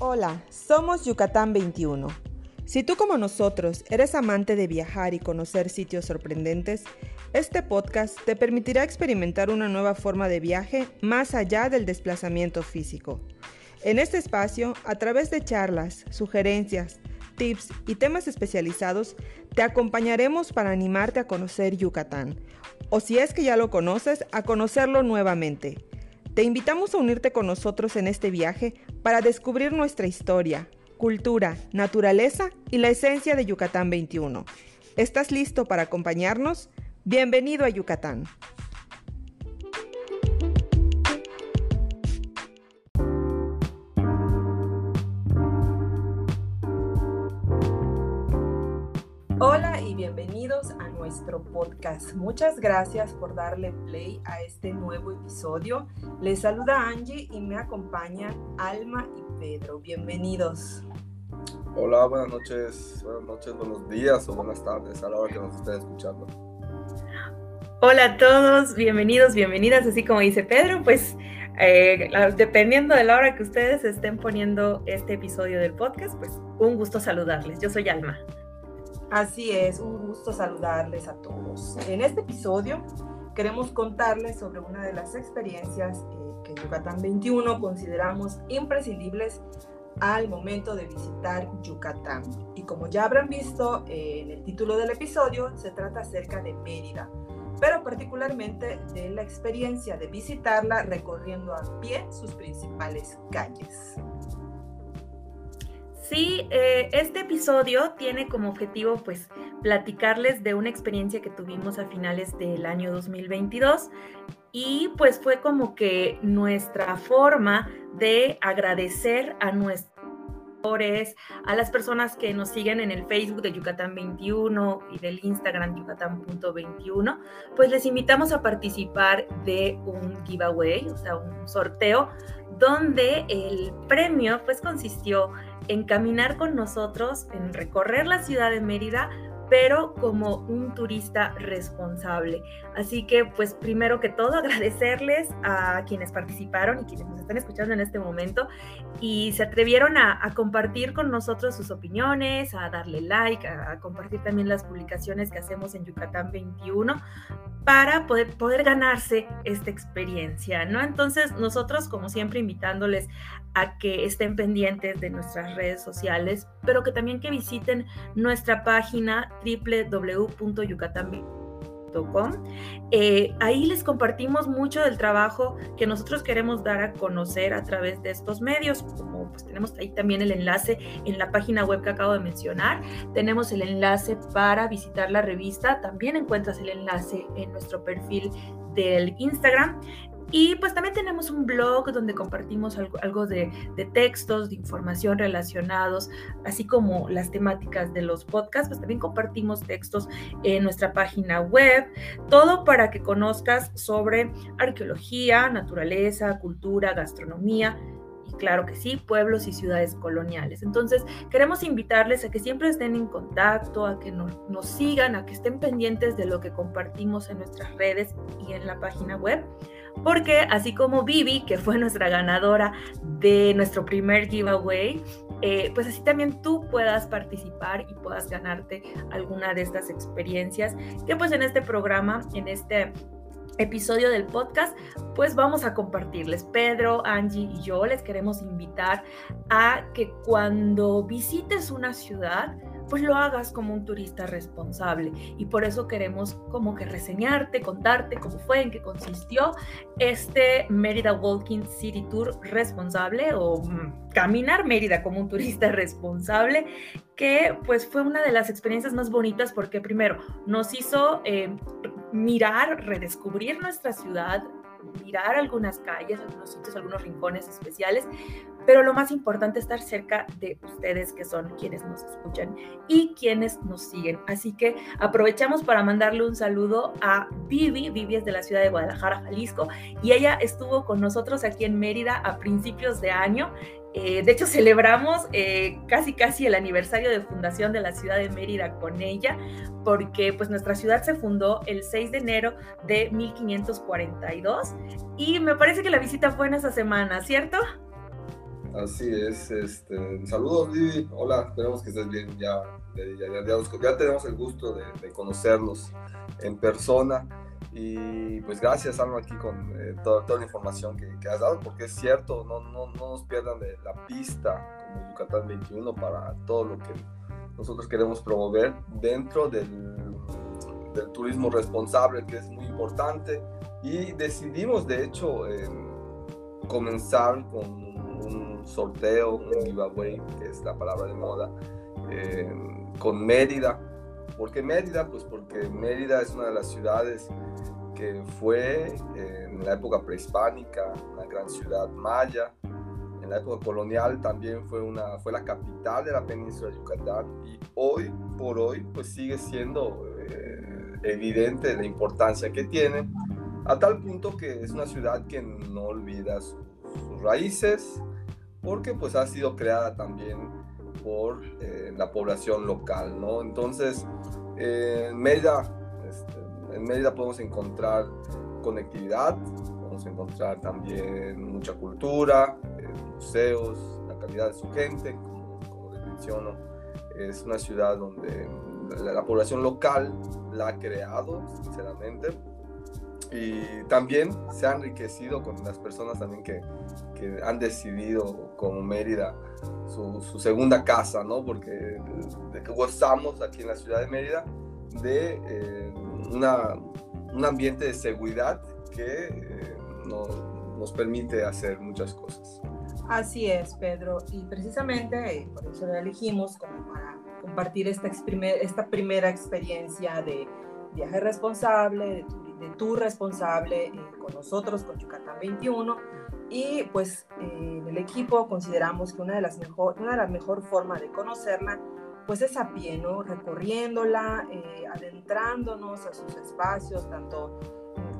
Hola, somos Yucatán 21. Si tú como nosotros eres amante de viajar y conocer sitios sorprendentes, este podcast te permitirá experimentar una nueva forma de viaje más allá del desplazamiento físico. En este espacio, a través de charlas, sugerencias, tips y temas especializados, te acompañaremos para animarte a conocer Yucatán, o si es que ya lo conoces, a conocerlo nuevamente. Te invitamos a unirte con nosotros en este viaje para descubrir nuestra historia, cultura, naturaleza y la esencia de Yucatán 21. ¿Estás listo para acompañarnos? Bienvenido a Yucatán. Nuestro podcast. Muchas gracias por darle play a este nuevo episodio. Les saluda Angie y me acompañan Alma y Pedro. Bienvenidos. Hola, buenas noches, buenas noches, buenos días o buenas tardes a la hora que nos estén escuchando. Hola a todos, bienvenidos, bienvenidas, así como dice Pedro, pues eh, dependiendo de la hora que ustedes estén poniendo este episodio del podcast, pues un gusto saludarles. Yo soy Alma. Así es, un gusto saludarles a todos. En este episodio queremos contarles sobre una de las experiencias eh, que en Yucatán 21 consideramos imprescindibles al momento de visitar Yucatán. Y como ya habrán visto eh, en el título del episodio, se trata acerca de Mérida, pero particularmente de la experiencia de visitarla recorriendo a pie sus principales calles. Sí, eh, este episodio tiene como objetivo pues platicarles de una experiencia que tuvimos a finales del año 2022 y pues fue como que nuestra forma de agradecer a nuestros a las personas que nos siguen en el Facebook de Yucatán 21 y del Instagram yucatán.21, pues les invitamos a participar de un giveaway, o sea, un sorteo, donde el premio pues consistió en caminar con nosotros, en recorrer la ciudad de Mérida pero como un turista responsable. Así que, pues primero que todo, agradecerles a quienes participaron y quienes nos están escuchando en este momento y se atrevieron a, compartir con nosotros sus opiniones, a darle like, a, compartir también las publicaciones que hacemos en Yucatán 21 para poder, poder ganarse esta experiencia, ¿no? Entonces, nosotros, como siempre, invitándoles a que estén pendientes de nuestras redes sociales, pero que también que visiten nuestra página www.yucatán.com. Eh, ahí les compartimos mucho del trabajo que nosotros queremos dar a conocer a través de estos medios, como pues tenemos ahí también el enlace en la página web que acabo de mencionar, tenemos el enlace para visitar la revista, también encuentras el enlace en nuestro perfil del Instagram. Y pues también tenemos un blog donde compartimos algo, de, textos, de información relacionados, así como las temáticas de los podcasts, pues también compartimos textos en nuestra página web, todo para que conozcas sobre arqueología, naturaleza, cultura, gastronomía, claro que sí, pueblos y ciudades coloniales. Entonces, queremos invitarles a que siempre estén en contacto, a que nos, nos, sigan, a que estén pendientes de lo que compartimos en nuestras redes y en la página web porque así como Vivi, que fue nuestra ganadora de nuestro primer giveaway, eh, pues así también tú puedas participar y puedas ganarte alguna de estas experiencias que pues en este programa, en este episodio del podcast, pues vamos a compartirles. Pedro, Angie y yo les queremos invitar a que cuando visites una ciudad, pues lo hagas como un turista responsable. Y por eso queremos como que reseñarte, contarte cómo fue, en qué consistió este Mérida Walking City Tour responsable o mm, caminar Mérida como un turista responsable, que pues fue una de las experiencias más bonitas porque primero nos hizo eh, mirar, redescubrir nuestra ciudad, mirar algunas calles, algunos sitios, algunos rincones especiales, pero lo más importante es estar cerca de ustedes que son quienes nos escuchan y quienes nos siguen. Así que aprovechamos para mandarle un saludo a Vivi, Vivi es de la ciudad de Guadalajara, Jalisco, y ella estuvo con nosotros aquí en Mérida a principios de año eh, de hecho, celebramos eh, casi casi el aniversario de fundación de la ciudad de Mérida con ella, porque pues nuestra ciudad se fundó el 6 de enero de 1542 y me parece que la visita fue en esa semana, ¿cierto? Así es, este, saludos Vivi, hola, esperamos que estés bien, ya, ya, tenemos el gusto de, conocernos en persona. Y pues gracias Alma aquí con eh, toda, la información que, has dado, porque es cierto, no, no, no nos pierdan de la pista como Yucatán 21 para todo lo que nosotros queremos promover dentro del, del turismo responsable, que es muy importante, y decidimos de hecho comenzar con sorteo, un giveaway, que es la palabra de moda, eh, con Mérida. ¿Por qué Mérida? Pues porque Mérida es una de las ciudades que fue en la época prehispánica una gran ciudad maya. En la época colonial también fue, una, fue la capital de la península de Yucatán y hoy por hoy pues sigue siendo eh, evidente la importancia que tiene a tal punto que es una ciudad que no olvida sus raíces, porque pues ha sido creada también por eh, la población local, ¿no? Entonces, eh, en, Mérida, este, en Mérida podemos encontrar conectividad, podemos encontrar también mucha cultura, eh, museos, la calidad de su gente, como, como, les menciono, es una ciudad donde la, la población local la ha creado, sinceramente, y también se ha enriquecido con las personas también que, que han decidido como Mérida su, su, segunda casa, ¿no? Porque de que gozamos aquí en la ciudad de Mérida de eh, una, un ambiente de seguridad que eh, nos, nos permite hacer muchas cosas. Así es, Pedro, y precisamente eh, por eso lo elegimos como para compartir esta, esta primera experiencia de viaje responsable, de de tu responsable eh, con nosotros, con Yucatán 21. Y pues eh, en el equipo consideramos que una de las mejor, una de las mejor formas de conocerla pues es a pie, ¿no? Recorriéndola, eh, adentrándonos a sus espacios, tanto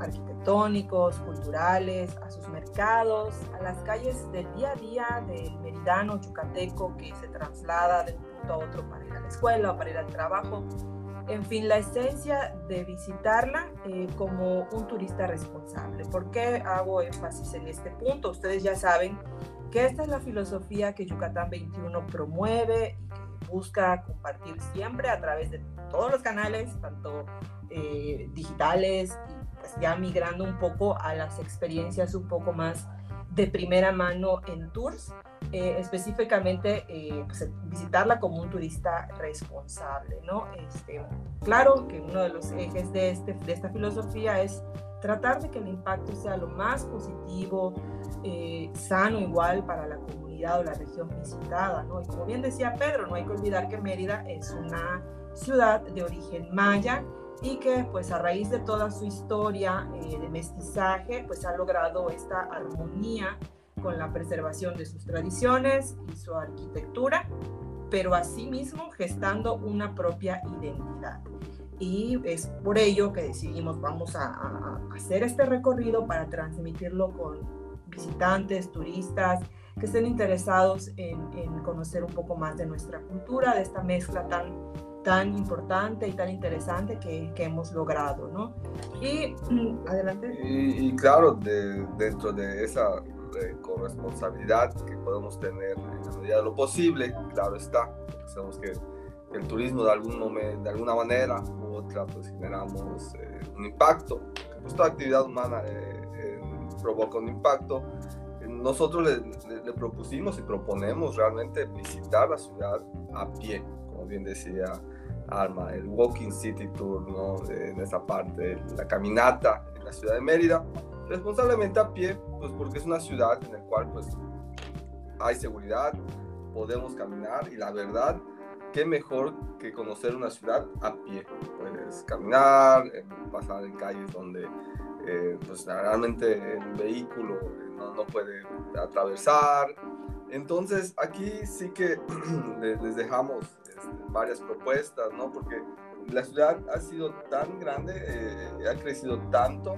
arquitectónicos, culturales, a sus mercados, a las calles del día a día del meridano yucateco que se traslada de un punto a otro para ir a la escuela o para ir al trabajo en fin, la esencia de visitarla eh, como un turista responsable. ¿Por qué hago énfasis en este punto? Ustedes ya saben que esta es la filosofía que Yucatán 21 promueve y que busca compartir siempre a través de todos los canales, tanto eh, digitales y pues ya migrando un poco a las experiencias un poco más de primera mano en tours eh, específicamente eh, pues, visitarla como un turista responsable, ¿no? Este, claro que uno de los ejes de, este, de esta filosofía es tratar de que el impacto sea lo más positivo, eh, sano igual para la comunidad o la región visitada, ¿no? Y como bien decía Pedro, no hay que olvidar que Mérida es una ciudad de origen maya y que pues a raíz de toda su historia de mestizaje pues ha logrado esta armonía con la preservación de sus tradiciones y su arquitectura, pero asimismo gestando una propia identidad. Y es por ello que decidimos, vamos a, hacer este recorrido para transmitirlo con visitantes, turistas, que estén interesados en, conocer un poco más de nuestra cultura, de esta mezcla tan, tan importante y tan interesante que, hemos logrado, ¿no? Y adelante. Y, claro, de, dentro de esa de corresponsabilidad que podemos tener en la medida de lo posible, claro está, sabemos que el turismo de, algún momento, de alguna manera u otra pues generamos eh, un impacto, pues toda actividad humana eh, eh, provoca un impacto. Nosotros le, le, propusimos y proponemos realmente visitar la ciudad a pie, como bien decía Alma, el Walking City Tour, ¿no? en esa parte, la caminata en la ciudad de Mérida, responsablemente a pie, pues porque es una ciudad en la cual pues hay seguridad, podemos caminar y la verdad, qué mejor que conocer una ciudad a pie. Puedes caminar, eh, pasar en calles donde eh, pues realmente el vehículo no, no puede atravesar. Entonces aquí sí que les dejamos este, varias propuestas, ¿no? Porque la ciudad ha sido tan grande, eh, ha crecido tanto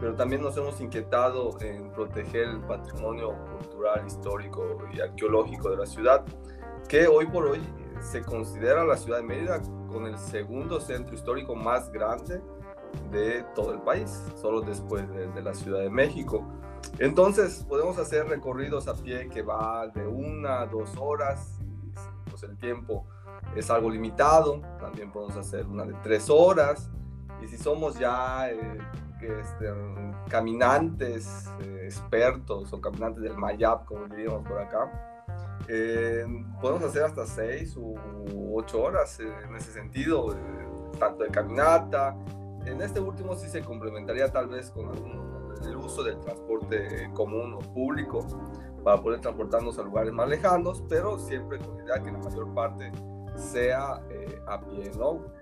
pero también nos hemos inquietado en proteger el patrimonio cultural, histórico y arqueológico de la ciudad, que hoy por hoy se considera la ciudad de Mérida con el segundo centro histórico más grande de todo el país, solo después de, la Ciudad de México. Entonces, podemos hacer recorridos a pie que va de una a dos horas, pues el tiempo es algo limitado, también podemos hacer una de tres horas, y si somos ya eh, este, caminantes eh, expertos o caminantes del Mayap, como diríamos por acá, eh, podemos hacer hasta seis u ocho horas en ese sentido, tanto de caminata. En este último sí se complementaría tal vez con el uso del transporte común o público para poder transportarnos a lugares más lejanos, pero siempre con la idea que la mayor parte sea a pie, ¿no?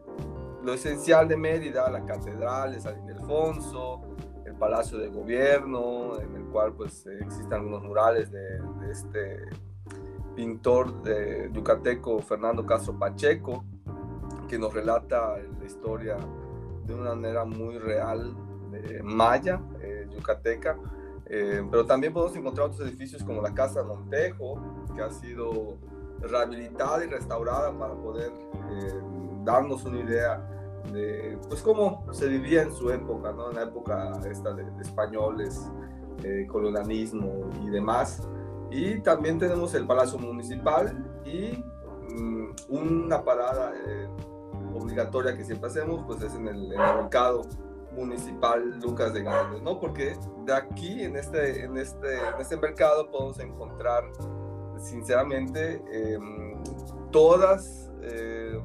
lo esencial de Mérida, la catedral de San Ildefonso, el Palacio de Gobierno, en el cual pues existen algunos murales de, este pintor de yucateco Fernando Castro Pacheco, que nos relata la historia de una manera muy real de maya, eh, yucateca. Eh, pero también podemos encontrar otros edificios como la Casa Montejo, que ha sido rehabilitada y restaurada para poder eh, darnos una idea de pues cómo se vivía en su época, ¿no? En la época esta de, españoles, eh, colonialismo y demás. Y también tenemos el Palacio Municipal y mm, una parada eh, obligatoria que siempre hacemos, pues es en el, mercado municipal Lucas de Grandes, ¿no? Porque de aquí en este, en este, en este mercado podemos encontrar, sinceramente, em, todas eh,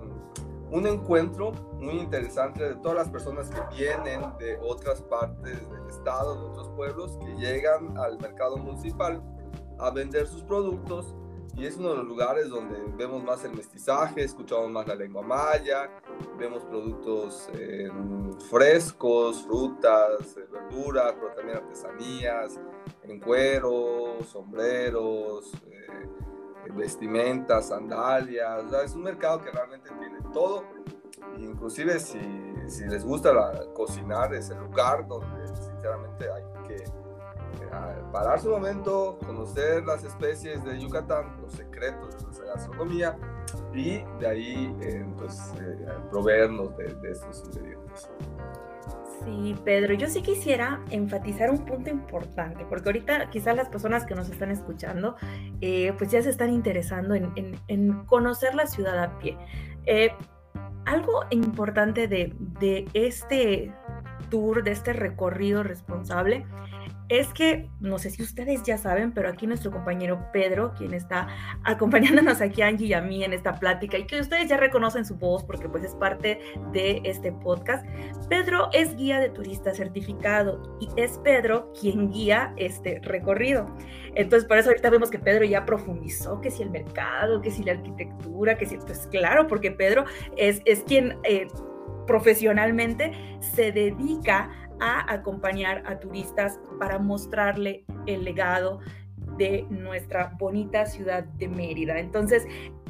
un encuentro muy interesante de todas las personas que vienen de otras partes del estado, de otros pueblos, que llegan al mercado municipal a vender sus productos. Y es uno de los lugares donde vemos más el mestizaje, escuchamos más la lengua maya, vemos productos eh, frescos, frutas, eh, verduras, pero también artesanías, en cuero, sombreros, eh, vestimentas, sandalias, es un mercado que realmente tiene todo, inclusive si, les gusta la, cocinar, es el lugar donde sinceramente hay que eh, parar su momento, conocer las especies de Yucatán, los secretos de nuestra gastronomía y de ahí eh, pues, eh, proveernos de, de estos ingredientes. Sí, Pedro, yo sí quisiera enfatizar un punto importante, porque ahorita quizás las personas que nos están escuchando, eh, pues ya se están interesando en, conocer la ciudad a pie. Eh, algo importante de, de este tour, de este recorrido responsable, es que, no sé si ustedes ya saben, pero aquí nuestro compañero Pedro, quien está acompañándonos aquí Angie y a mí en esta plática y que ustedes ya reconocen su voz porque pues es parte de este podcast, Pedro es guía de turista certificado y es Pedro quien guía este recorrido. Entonces, por eso ahorita vemos que Pedro ya profundizó, que si el mercado, que si la arquitectura, que si, pues claro, porque Pedro es, es quien... Eh, profesionalmente se dedica a acompañar a turistas para mostrarle el legado de nuestra bonita ciudad de Mérida. Entonces,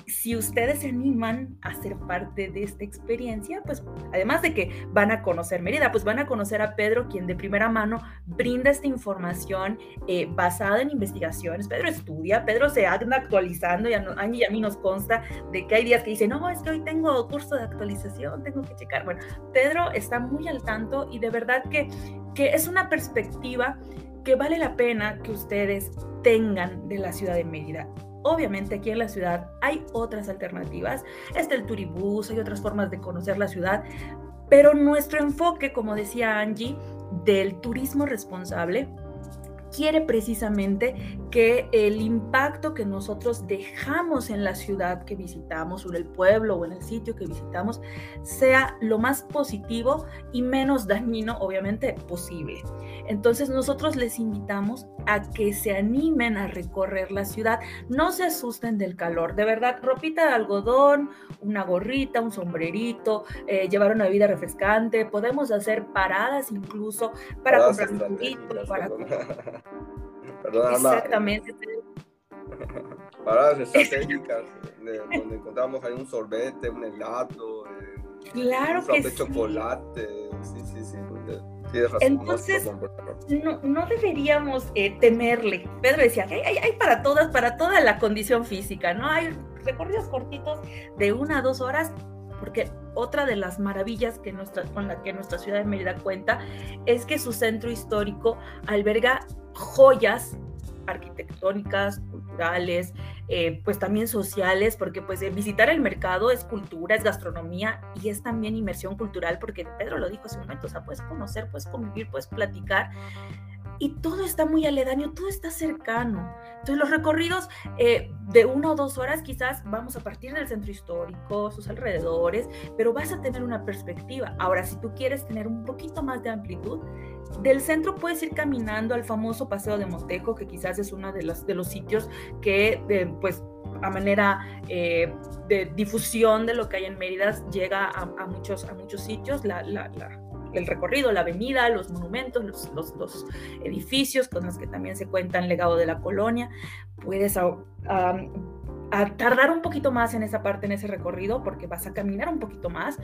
si ustedes se animan a ser parte de esta experiencia, pues además de que van a conocer Mérida, pues van a conocer a Pedro, quien de primera mano brinda esta información eh, basada en investigaciones. Pedro estudia, Pedro se anda actualizando y a, nos consta de que hay días que dice, no, es que hoy tengo curso de actualización, tengo que checar. Bueno, Pedro está muy al tanto y de verdad que, que es una perspectiva que vale la pena que ustedes tengan de la ciudad de Mérida. Obviamente aquí en la ciudad hay otras alternativas, está el turibús, hay otras formas de conocer la ciudad, pero nuestro enfoque, como decía Angie, del turismo responsable quiere precisamente que el impacto que nosotros dejamos en la ciudad que visitamos o en el pueblo o en el sitio que visitamos sea lo más positivo y menos dañino, obviamente, posible. Entonces nosotros les invitamos a que se animen a recorrer la ciudad, no se asusten del calor, de verdad, ropita de algodón, una gorrita, un sombrerito, eh, llevar una bebida refrescante, podemos hacer paradas incluso para comprar un para... Perdón, Exactamente. Paradas estratégicas, donde encontramos ahí un sorbete, un helado, eh, claro un de chocolate, sí, sí, sí. Entonces, no, deberíamos eh, temerle. Pedro decía que hay, hay, para todas, para toda la condición física, ¿no? Hay recorridos cortitos de una a dos horas, porque otra de las maravillas que nuestra, con la que nuestra ciudad de Mérida cuenta es que su centro histórico alberga joyas arquitectónicas, culturales, eh, pues también sociales, porque pues visitar el mercado es cultura, es gastronomía y es también inmersión cultural, porque Pedro lo dijo hace un momento, o sea, puedes conocer, puedes convivir, puedes platicar y todo está muy aledaño, todo está cercano. Entonces los recorridos eh, de una o dos horas quizás vamos a partir del centro histórico, sus alrededores, pero vas a tener una perspectiva. Ahora, si tú quieres tener un poquito más de amplitud, del centro puedes ir caminando al famoso Paseo de Montejo, que quizás es uno de los, de los sitios que, pues, a manera eh, de difusión de lo que hay en Mérida, llega a, muchos, a muchos sitios. El recorrido, la avenida, los monumentos, los, los, edificios con los que también se cuenta el legado de la colonia. Puedes tardar un poquito más en esa parte, en ese recorrido, porque vas a caminar un poquito más,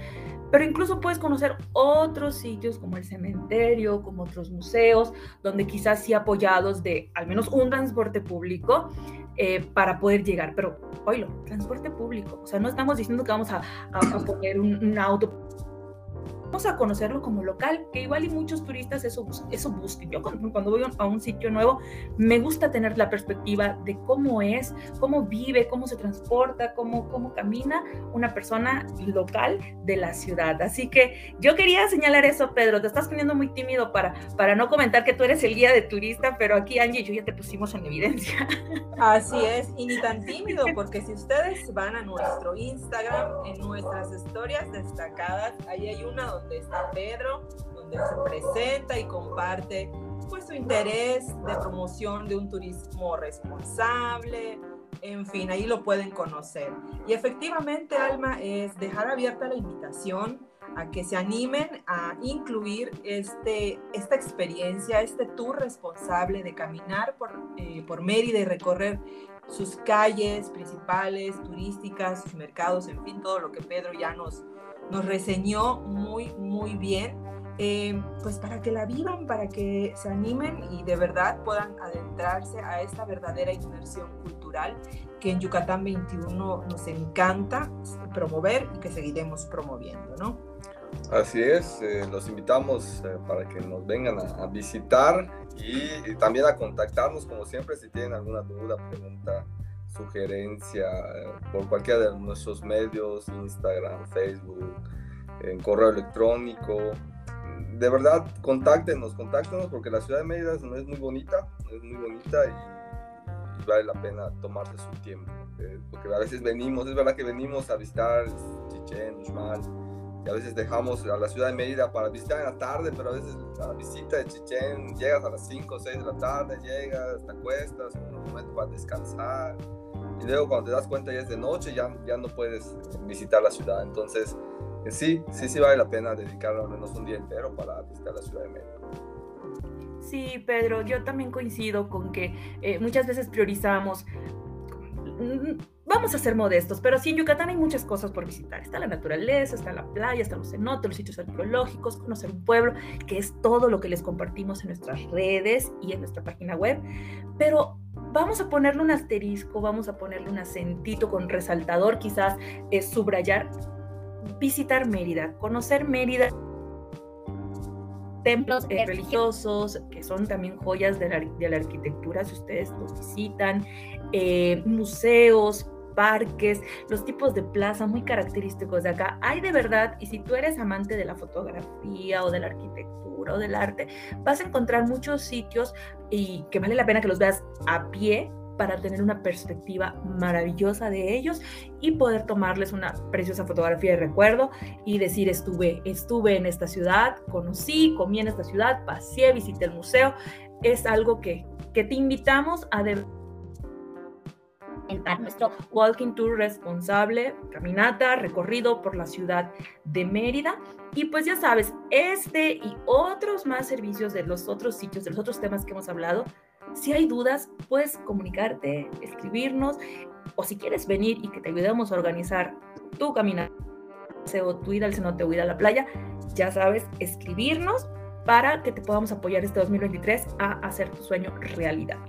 pero incluso puedes conocer otros sitios como el cementerio, como otros museos, donde quizás sí apoyados de al menos un transporte público. Eh, para poder llegar, pero oílo, transporte público, o sea, no estamos diciendo que vamos a, poner un, un auto a conocerlo como local, que igual y muchos turistas eso, eso buscan. Yo cuando, voy a un sitio nuevo me gusta tener la perspectiva de cómo es, cómo vive, cómo se transporta, cómo, cómo camina una persona local de la ciudad. Así que yo quería señalar eso, Pedro, te estás poniendo muy tímido para, para no comentar que tú eres el guía de turista, pero aquí Angie y yo ya te pusimos en evidencia. Así es, y ni tan tímido, porque si ustedes van a nuestro Instagram, en nuestras historias destacadas, ahí hay una donde donde está Pedro, donde se presenta y comparte pues su interés de promoción de un turismo responsable, en fin, ahí lo pueden conocer. Y efectivamente, Alma, es dejar abierta la invitación a que se animen a incluir este, esta experiencia, este tour responsable de caminar por, eh, por Mérida y recorrer sus calles principales, turísticas, sus mercados, en fin, todo lo que Pedro ya nos, nos reseñó muy, muy bien. Eh, pues para que la vivan, para que se animen y de verdad puedan adentrarse a esta verdadera inmersión cultural que en Yucatán 21 nos encanta promover y que seguiremos promoviendo, ¿no? Así es, eh, los invitamos eh, para que nos vengan a, visitar y, y, también a contactarnos como siempre si tienen alguna duda, pregunta, sugerencia eh, por cualquiera de nuestros medios, Instagram, Facebook, en correo electrónico. De verdad, contáctenos, contáctenos porque la ciudad de Mérida es muy bonita, es muy bonita y, vale la pena tomarse su tiempo. Eh, porque a veces venimos, es verdad que venimos a visitar Chichén, Uxmal, y a veces dejamos a la ciudad de Mérida para visitar en la tarde, pero a veces la visita de Chichén llegas a las 5 o 6 de la tarde, llegas, te acuestas, un momento para descansar y luego cuando te das cuenta ya es de noche, ya, ya no puedes visitar la ciudad. Entonces, eh, sí, sí, sí vale la pena dedicar al menos un día entero para visitar la ciudad de Mérida. Sí, Pedro, yo también coincido con que eh, muchas veces priorizamos vamos a ser modestos, pero sí en Yucatán hay muchas cosas por visitar. Está la naturaleza, está la playa, están los cenotes, los sitios arqueológicos, conocer un pueblo, que es todo lo que les compartimos en nuestras redes y en nuestra página web. Pero vamos a ponerle un asterisco, vamos a ponerle un acentito con resaltador, quizás subrayar, visitar Mérida, conocer Mérida templos eh, religiosos, que son también joyas de la, arquitectura, si ustedes los visitan, eh, museos, parques, los tipos de plaza muy característicos de acá. Hay de verdad, y si tú eres amante de la fotografía o de la arquitectura o del arte, vas a encontrar muchos sitios y que vale la pena que los veas a pie para tener una perspectiva maravillosa de ellos y poder tomarles una preciosa fotografía de recuerdo y decir estuve, estuve en esta ciudad, conocí, comí en esta ciudad, pasé, visité el museo. Es algo que, que te invitamos a de en nuestro walking tour responsable, caminata, recorrido por la ciudad de Mérida. Y pues ya sabes, este y otros más servicios de los otros sitios, de los otros temas que hemos hablado, si hay dudas, puedes comunicarte, escribirnos, o si quieres venir y que te ayudemos a organizar tu caminata, o tu ida al cenote o ida a la playa, ya sabes, escribirnos para que te podamos apoyar este 2023 a hacer tu sueño realidad.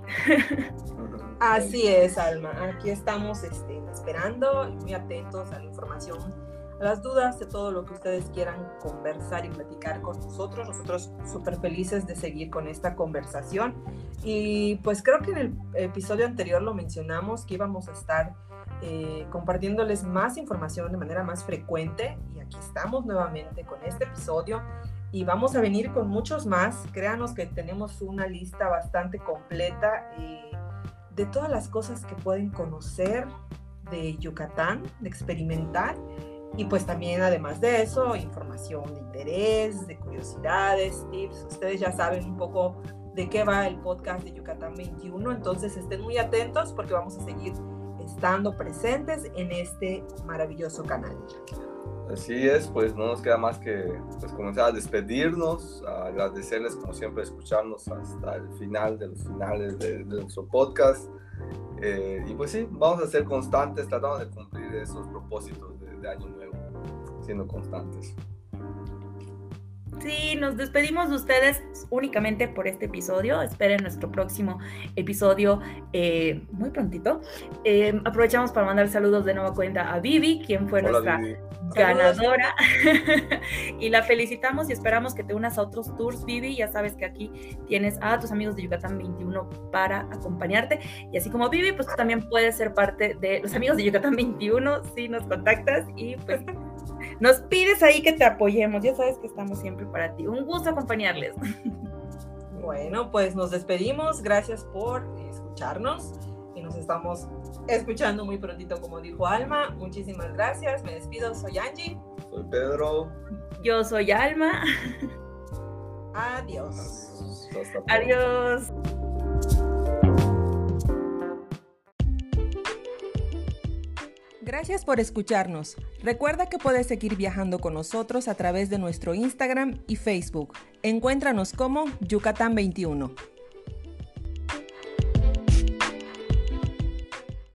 Así es, Alma. Aquí estamos este, esperando y muy atentos a la información las dudas, de todo lo que ustedes quieran conversar y platicar con nosotros. Nosotros súper felices de seguir con esta conversación. Y pues creo que en el episodio anterior lo mencionamos que íbamos a estar eh, compartiéndoles más información de manera más frecuente. Y aquí estamos nuevamente con este episodio. Y vamos a venir con muchos más. Créanos que tenemos una lista bastante completa eh, de todas las cosas que pueden conocer de Yucatán, de experimentar y pues también, además de eso, información de interés, de curiosidades, tips. Ustedes ya saben un poco de qué va el podcast de Yucatán 21, entonces estén muy atentos porque vamos a seguir estando presentes en este maravilloso canal. Así es, pues no nos queda más que pues, comenzar a despedirnos, a agradecerles como siempre escucharnos hasta el final de los finales de, nuestro podcast. Eh, y pues sí, vamos a ser constantes, tratando de cumplir esos propósitos de año nuevo, siendo constantes. Sí, nos despedimos de ustedes únicamente por este episodio. Esperen nuestro próximo episodio eh, muy prontito. Eh, aprovechamos para mandar saludos de nueva cuenta a Vivi, quien fue nuestra ganadora. y la felicitamos y esperamos que te unas a otros tours, Vivi. Ya sabes que aquí tienes a tus amigos de Yucatán 21 para acompañarte. Y así como Vivi, pues tú también puedes ser parte de los amigos de Yucatán 21 si nos contactas y pues nos pides ahí que te apoyemos. Ya sabes que estamos siempre para ti. Un gusto acompañarles. Bueno, pues nos despedimos. Gracias por escucharnos y nos estamos escuchando muy prontito, como dijo Alma. Muchísimas gracias. Me despido. Soy Angie. Soy Pedro. Yo soy Alma. Adiós. Adiós. Gracias por escucharnos. Recuerda que puedes seguir viajando con nosotros a través de nuestro Instagram y Facebook. Encuéntranos como Yucatán 21.